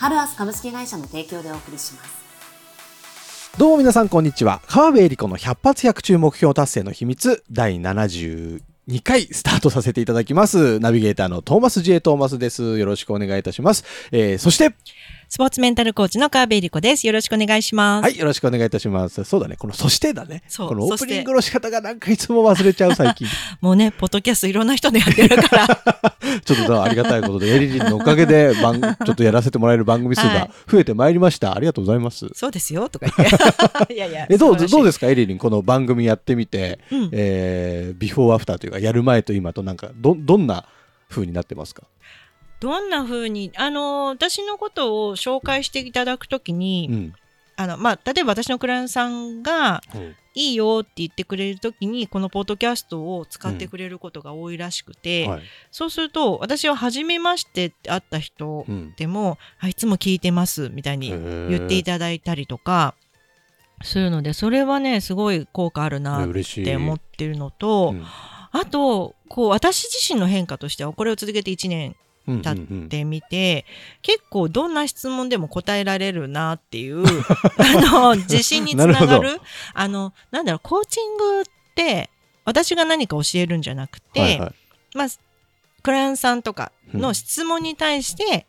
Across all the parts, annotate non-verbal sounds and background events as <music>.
ハルアス株式会社の提供でお送りします。どうも皆さんこんにちは。川辺恵理子の100発100中目標達成の秘密第72回スタートさせていただきます。ナビゲーターのトーマスジェイトーマスです。よろしくお願いいたします、えー、そしてスポーツメンタルコーチの川辺理子です。よろしくお願いします。はい、よろしくお願いいたします。そうだね、このそしてだね。このオープニングの仕方がなんかいつも忘れちゃう最近。<laughs> もうね、ポッドキャストいろんな人でやってるから。<laughs> ちょっとありがたいことで、エリリンのおかげで番、<laughs> ちょっとやらせてもらえる番組数が増えてまいりました。ありがとうございます。そうですよ、とか言って。いやいや。え、どう、どうですか、エリリン、この番組やってみて、うんえー、ビフォーアフターというか、やる前と今となんか、ど、どんな風になってますか？どんな風に、あの、私のことを紹介していただくときに、うん。あの、まあ、例えば私のクライアントさんが、いいよって言ってくれるときに、このポッドキャストを使ってくれることが多いらしくて、はい。そうすると、私は初めましてって会った人うん。でも、あいつも聞いてます、みたいに言っていただいたりとか、するので、それはね、すごい効果あるえなっ。て思ってるのと、うんあと、こう、私自身の変化としては、これを続けて1年うん経ってみて、結構どんな質問でも答えられるなっていう、<laughs> あの、自信につながる、あの、なんだろう、コーチングって、私が何か教えるんじゃなくて、はいはい。まあ、クライアントさんとかの質問に対して、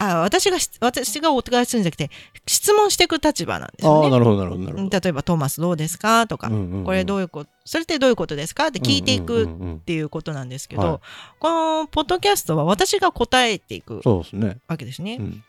あ私がし、私がお伺いするんじゃなくて、質問していく立場なんですああ、よね。なるほど、なるほど、なるほど。例えば、トーマスどうですか？とか、これどうういうこと、それってどういうことですか？って聞いていくっうんうんうんうんていうことなんですけど、はいこのポッドキャストは私が答えていくそうですね。わけですね。うん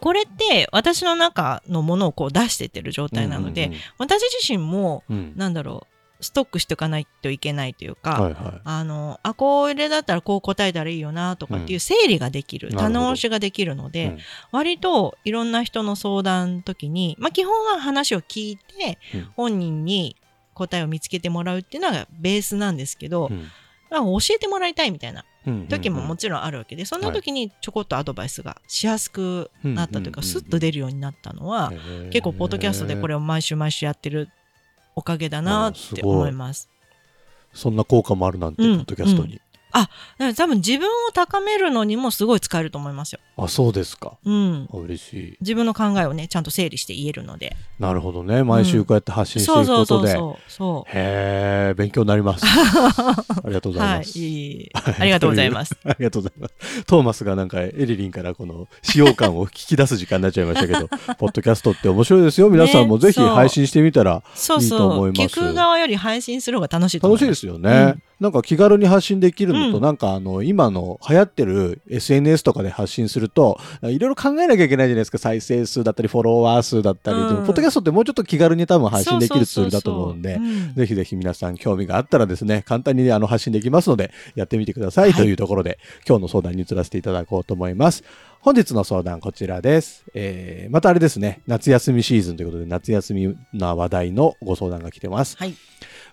これって私の中のものをこう出してってる状態なので、うんうん私自身も、うんうんなんだろう、ストックしておかないといけないというか、はいはい。あの、あ、これだったらこう答えたらいいよなとかっていう整理ができる、なるほど。棚押しができるので、うん。割といろんな人の相談の時に、まあ基本は話を聞いて、うん。本人に答えを見つけてもらうっていうのがベースなんですけど、うん。まあ教えてもらいたいみたいなうん時ももちろんあるわけで、そんな時にちょこっとアドバイスがしやすくなったというか、うんスッと出るようになったのは、結構ポッドキャストでこれを毎週毎週やってるおかげだなって思います。そんな効果もあるなんて、うんポッドキャストに。だから多分自分を高めるのにもすごい使えると思いますよ。あ、そうですか。うん。あ嬉しい。自分の考えをね、ちゃんと整理して言えるので。なるほどね。毎週こうやって発信していそうくことで。そうそうそう。そうへえ、勉強になります。ありがとうございはい。ます。いえいえありがとうございます。ありがとうございます。トーマスがなんかエリリンからこの使用感を聞き出す時間になっちゃいましたけど、<laughs> ポッドキャストって面白いですよ。皆さんもぜひそう配信してみたらいいとそうそう。思います。聞く側より配信する方が楽しい。楽しいですよね。なんか気軽に発信できるのと、うんなんかあの、今の流行ってる SNS とかで発信すると、いろいろ考えなきゃいけないじゃないですか。再生数だったり、フォロワー数だったり。うんでも、ポッドキャストってもうちょっと気軽に多分発信できるツールだと思うんでぜひぜひ皆さん興味があったらですね、簡単にあの発信できますので、やってみてくださいはいというところで、今日の相談に移らせていただこうと思います。本日の相談こちらです。えー、またあれですね、夏休みシーズンということで、夏休みな話題のご相談が来てます。はい。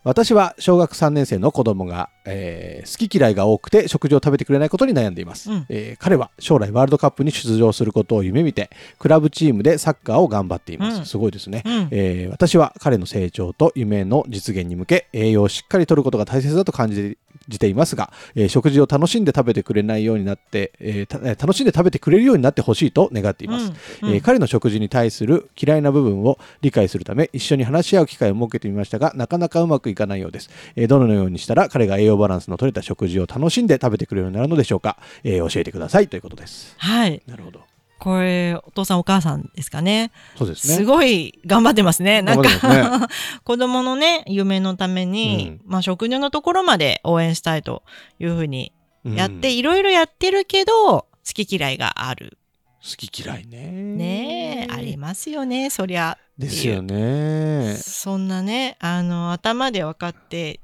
私は小学3年生の子供が、えー好き嫌いが多くて食事を食べてくれないことに悩んでいます、うん。えー彼は将来ワールドカップに出場することを夢見てクラブチームでサッカーを頑張っています、うん。すごいですね、うん。えー私は彼の成長と夢の実現に向け栄養をしっかりとることが大切だと感じていますが、えー食事を楽しんで食べてくれないようになって、え楽しんで食べてくれるようになってほしいと願っています、うん。えー彼の食事に対する嫌いな部分を理解するため一緒に話し合う機会を設けてみましたがなかなかうまくいかないようです、えーどのようにしたら彼が栄養バランスの取れた食事を楽しんで食べてくれるようになるのでしょうか、えー教えてくださいということですはい。なるほどこれ、お父さんお母さんですかね。そうですねすごい頑張ってますね。なんか、頑張ってま <laughs> 子供のね、夢のために、まあ食事のところまで応援したいというふうにやって、うんいろいろやってるけど、好き嫌いがある。好き嫌いねねえ、ありますよね、そりゃ。ですよねそんなね、あの、頭で分かって、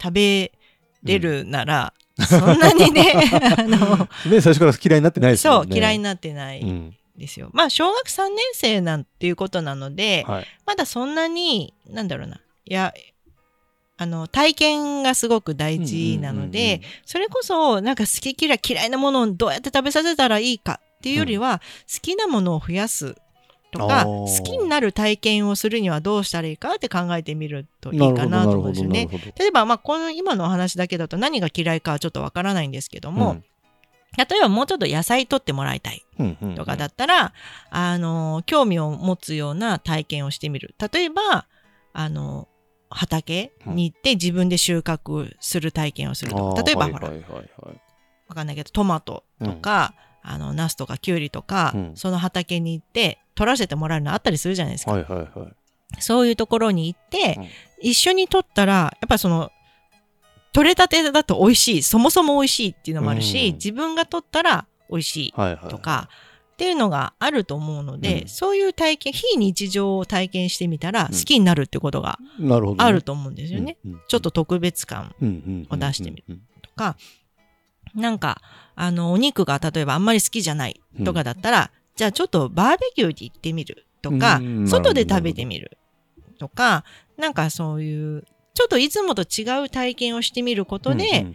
食べれるなら、そんなにね、<laughs> あの、ね最初から嫌いになってないですそう、嫌いになってない。うんですよ。まあ小学3年生なんていうことなので、はい。まだそんなになんだろうないやあの体験がすごく大事なので、それこそなんか好き嫌い嫌いなものをどうやって食べさせたらいいかっていうよりは、好きなものを増やすとか好きになる体験をするにはどうしたらいいかって考えてみるといないかなと思うんですよね。例えば、まあ、この今のお話だけだと何が嫌いかはちょっとわからないんですけども、うん。例えばもうちょっと野菜取ってもらいたい。うんうんとかだったら、あの興味を持つような体験をしてみる。例えばあの畑に行って自分で収穫する体験をするとか、例えばほら、はいはいはい。かんないけどトマトとか、あのナスとかキュウリとか、うん。その畑に行って取らせてもらえるのあったりするじゃないですか、はいはいはい。そういうところに行って、うん一緒に取ったらやっぱりその取れたてだと美味しいそもそも美味しいっていうのもあるし、うん自分が取ったら美味しいはいはい。とか、っていうのがあると思うので、うんそういう体験非日常を体験してみたらうん好きになるってことが。あると思うんですよね。うんうんちょっと特別感を出してみる。とかなんかあのお肉が例えばあんまり好きじゃないとかだったら、じゃあちょっとバーベキューに行ってみるとか、うん外で食べてみるとかなんかそういうちょっといつもと違う体験をしてみることで、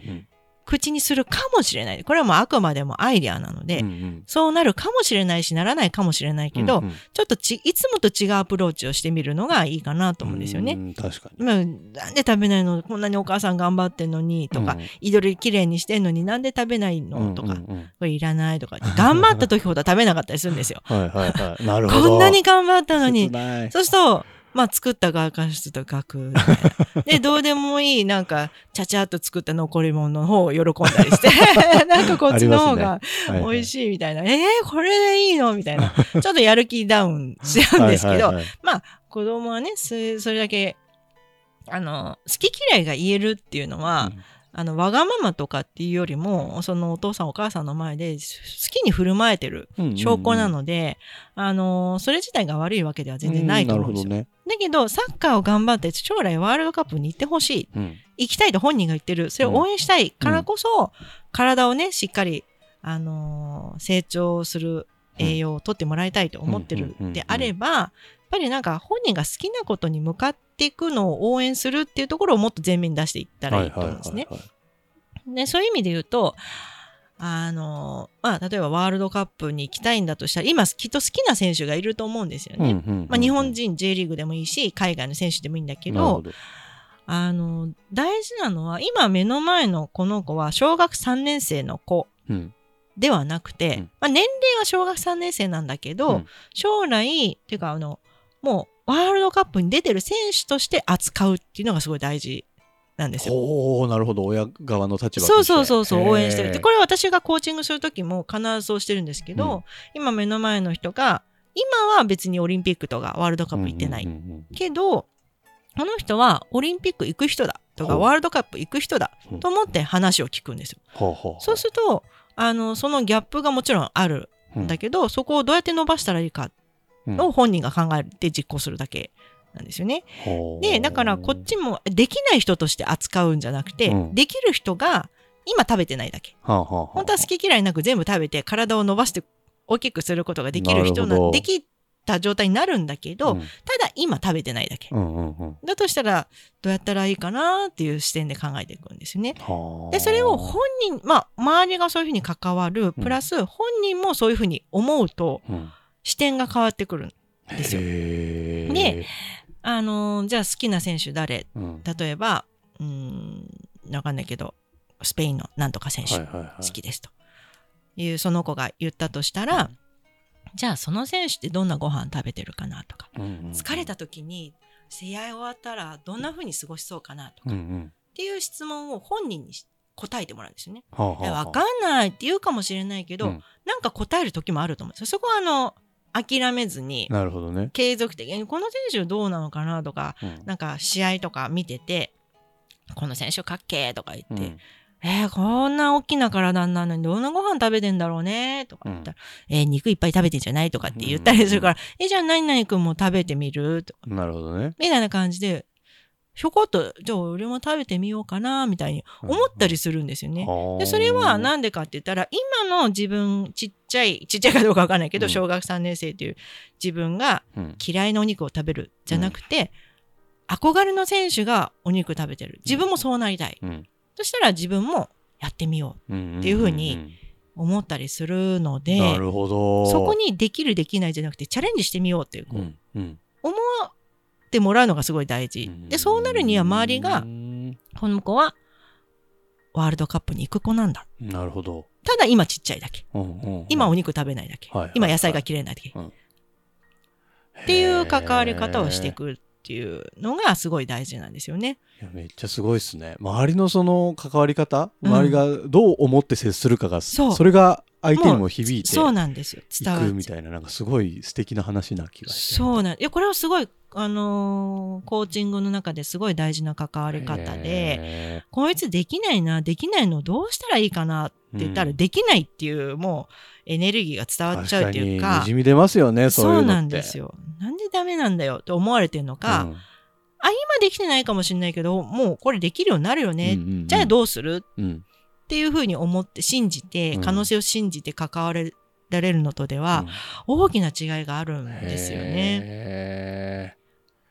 口にするかもしれない。これはもうあくまでもアイデアなので、うんうん。そうなるかもしれないしならないかもしれないけど、うんうん。ちょっとちいつもと違うアプローチをしてみるのがいいかなと思うんですよね。うん確かに。まあ、なんで食べないの？こんなにお母さん頑張ってんのに？とか、うん。いろいろきれいにしてんのに？なんで食べないの、とかうんうん。うんこれいらないとか。頑張った時ほど食べなかったりするんですよ。<laughs> はいはいはい。なるほど。こんなに頑張ったのに。そうすると、まあ、作った側からするとガクみたいな。で、<laughs> どうでもいい、なんか、ちゃちゃっと作った残り物の方を喜んだりして、<laughs> なんかこっちの方がはいはい。美味しいみたいな、えー、これでいいの？みたいな。ちょっとやる気ダウンしちゃうんですけど、はいはいはい。子供はね、それだけ、あの、好き嫌いが言えるっていうのは、あの、わがままとかっていうよりも、そのお父さんお母さんの前で好きに振る舞えてるうん証拠なので、あの、それ自体が悪いわけでは全然ないと思うんですよ。なるほだけど、サッカーを頑張って将来ワールドカップに行ってほしい。どね。行きたいと本人が言ってる。それを応援したいからこそ、体をね、しっかり、あのー成長する栄養を取ってもらいたいと思ってるうんであれば、やっぱりなんか本人が好きなことに向かっていくのを応援するっていうところをもっと前面に出していったらいいと思うんですね。はいはいはいでそういう意味で言うと、あのまあ、例えばワールドカップに行きたいんだとしたら、今きっと好きな選手がいると思うんですよね。うんうんうんまあ、日本人 J リーグでもいいし、海外の選手でもいいんだけど、あの、大事なのは、今目の前のこの子は小学3年生の子うん。ではなくて、うん。まあ、年齢は小学3年生なんだけど、うん。将来、っていうかあの、もうワールドカップに出てる選手として扱うっていうのがすごい大事なんですよ。おおなるほど。親側の立場そうそうそうそう応援してる。でこれは私がコーチングする時も必ずそうしてるんですけど、うん。今目の前の人が今は別にオリンピックとかワールドカップ行ってない、うんうんうんけどあの人はオリンピック行く人だとかワールドカップ行く人だう。んと思って話を聞くんですよ。そうするとあのそのギャップがもちろんあるんだけど、そこをどうやって伸ばしたらいいかうん。を本人が考えて実行するだけなんですよね。でだからこっちもできない人として扱うんじゃなくて、うん。できる人が今食べてないだけ。はあはあはあ。本当は好き嫌いなく全部食べて体を伸ばして大きくすることができる人なできた状態になるんだけど、うん。ただ今食べてないだけ、うんうんうん。だとしたらどうやったらいいかなっていう視点で考えていくんですよね。はあ。でそれを本人まあ周りがそういうふうに関わるプラス本人もそういうふうに思うとうん。視点が変わってくるですよ。であのーじゃあ好きな選手誰？うん。例えばうーんわかんないけどスペインのなんとか選手好きですと。いうその子が言ったとしたら、じゃあその選手ってどんなご飯食べてるかなとか。うんうんうん。疲れた時に試合終わったらどんな風に過ごしそうかなとか、っうんうん。ていう質問を本人に答えてもらうんですよね。はあはあはあ。かんないって言うかもしれないけど、うん。なんか答える時もあると思うんですよ。そこはあの諦めずになるほどね。継続的にこの選手どうなのかなとかうん。なんか試合とか見ててこの選手かっけーとか言って、うん。えーこんな大きな体なのにどんなご飯食べてんだろうねとか言ったら、えー肉いっぱい食べてんじゃないとかって言ったりするから、えじゃあ何々君も食べてみるとか。なるほどね。みたいな感じでひょこっと、じゃあ俺も食べてみようかな、みたいに思ったりするんですよね。で、それはなんでかって言ったら、今の自分、ちっちゃい、<laughs> ちっちゃいかどうかわかんないけど、うん。小学3年生っていう自分がうん。嫌いなお肉を食べるじゃなくて、憧れの選手がお肉食べてる。自分もそうなりたい。うん。そしたら自分もやってみよう。んっていう風にう思ったりするので、なるほど。そこにできるできないじゃなくてチャレンジしてみようっていう、こううんうん。思ってもらうのがすごい大事。で、そうなるには周りがう、んこの子はワールドカップに行く子なんだ。なるほど。ただ今ちっちゃいだけ。うんうんうん今お肉食べないだけ。はいはい今野菜が嫌いなだけ。うんっていう関わり方をしていくっていうのがすごい大事なんですよね。いやめっちゃすごいですね。周りのその関わり方、うん周りがどう思って接するかが、そうれが相手にも響いてそうなんですよ。伝わいるくみたいな、なんかすごい素敵な話な気がして。そうなんいやこれはすごい、あのーコーチングの中ですごい大事な関わり方で、へこいつできないな、できないのどうしたらいいかなって言ったら、うんできないっていうもうエネルギーが伝ーわっちゃうっていうかに、にじみ出ますよね、そう。なんですよ。なんでダメなんだよって思われてるのか、うんあ、今できてないかもしれないけど、もうこれできるようになるよね。うんうんうんじゃあどうする？うんっていうふうに思って信じて、うん可能性を信じて関われられるのとでは、大きな違いがあるんですよね。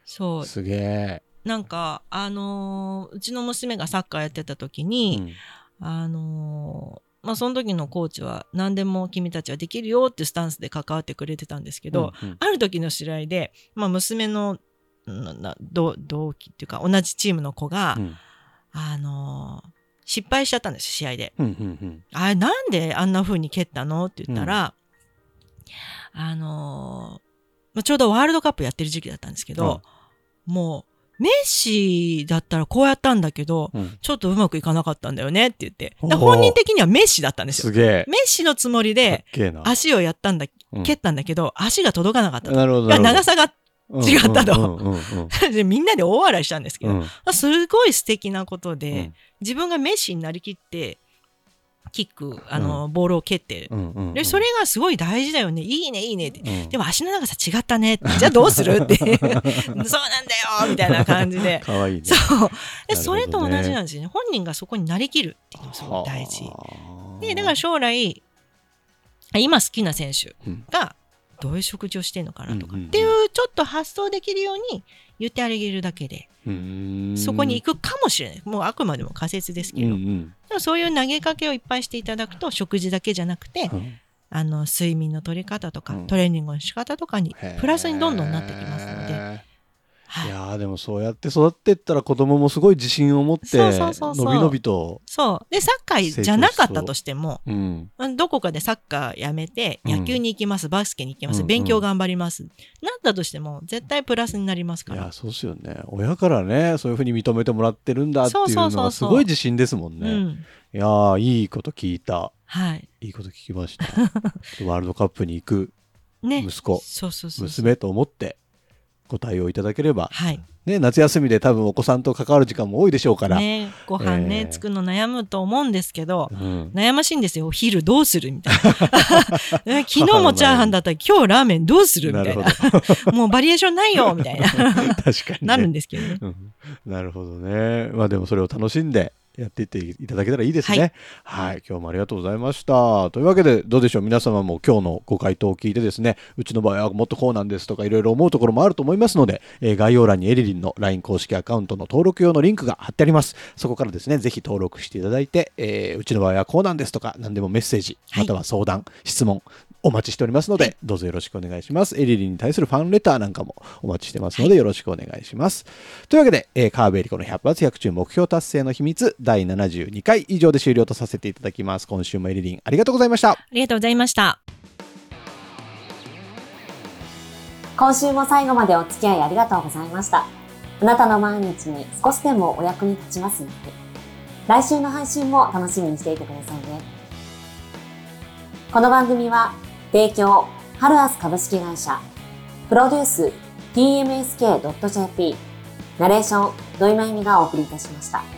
そう。すげえ。なんか、あのーうちの娘がサッカーやってた時うに、んあのーまあ、その時のコーチは何でも君たちはできるよってスタンスで関わってくれてたんですけど、うんうんある時の試合で、まあ、娘のなな同同期っていうか同じチームの子が、うんあのー失敗しちゃったんです試合で。うんうんうんあれなんであんな風に蹴ったの？って言ったら、あのーまあ、ちょうどワールドカップやってる時期だったんですけど、もうメッシだったらこうやったんだけど、うんちょっとうまくいかなかったんだよねって言って。本人的にはメッシだったんですよ。すげえ。メッシのつもりで。足をやったんだ、うん蹴ったんだけど、足が届かなかったと。なるほど。だから長ささが違ったと <laughs> みんなで大笑いしたんですけど、うんうんすごい素敵なことで、うん自分がメッシになりきって、キック、あの、ボールを蹴って、うんうんうんで、それがすごい大事だよね。いいね、いいねって。うんでも足の長さ違ったね。じゃあどうする？って。<laughs> そうなんだよみたいな感じで。かわいいね。そう。で、ねそれと同じなんですよね。本人がそこになりきるっていうのがすごい大事。はあで、だから将来、今好きな選手うんがどういう食事をしてるのかなとか、っていうちょっと発想できるように言ってあげるだけで、そこに行くかもしれない。もうあくまでも仮説ですけど、うんうん。でもそういう投げかけをいっぱいしていただくと、食事だけじゃなくて、うん。あの睡眠の取り方とか、うん。トレーニングの仕方とかにプラスにどんどんなってきますので、はい。いやーでもそうやって育ってったら子供もすごい自信を持ってそうそうそうそう。のびのびと、そう。でサッカーじゃなかったとしてもうん、どこかでサッカーやめてうん。野球に行きます、バスケに行きます、うん勉強頑張ります、なったとしても絶対プラスになりますから。いやそうっすよね。親からねそういうふうに認めてもらってるんだっていうのがすごい自信ですもんね。うん。いやーいいこと聞いた。はい。いいこと聞きました。<laughs> ワールドカップに行くね。息子、そうそうそうそう。娘と思ってご対応いただければ、はいね、夏休みで多分お子さんと関わる時間も多いでしょうから、ねご飯ね、えー作るの悩むと思うんですけど、うん、悩ましいんですよ。お昼どうするみたいな。<laughs> ね昨日もチャーハンだったら今日ラーメンどうするみたいな。<laughs> <laughs> もうバリエーションないよみたいな。確かに、ね、なるんですけどね。うんなるほどね。まあでもそれを楽しんでやっていっていただけたらいいですね。はい、今日もありがとうございました。というわけでどうでしょう？皆様も今日のご回答を聞いてですね、うちの場合はもっとこうなんですとかいろいろ思うところもあると思いますので、えー概要欄にエリリンの LINE 公式アカウントの登録用のリンクが貼ってあります。そこからですね、ぜひ登録していただいて、えーうちの場合はこうなんですとか何でもメッセージ、はいまたは相談、質問、お待ちしておりますので、どうぞよろしくお願いします。エリリンに対するファンレターなんかもお待ちしてますので、よろしくお願いします。というわけで、えー、川辺エリコの100発100中目標達成の秘密第72回以上で終了とさせていただきます。今週もエリリンありがとうございました。ありがとうございました。今週も最後までお付き合いありがとうございました。あなたの毎日に少しでもお役に立ちますように。来週の配信も楽しみにしていてくださいね。この番組は、提供、ハルアス株式会社、プロデュース、tmsk.jp、ナレーション、土井まゆみがお送りいたしました。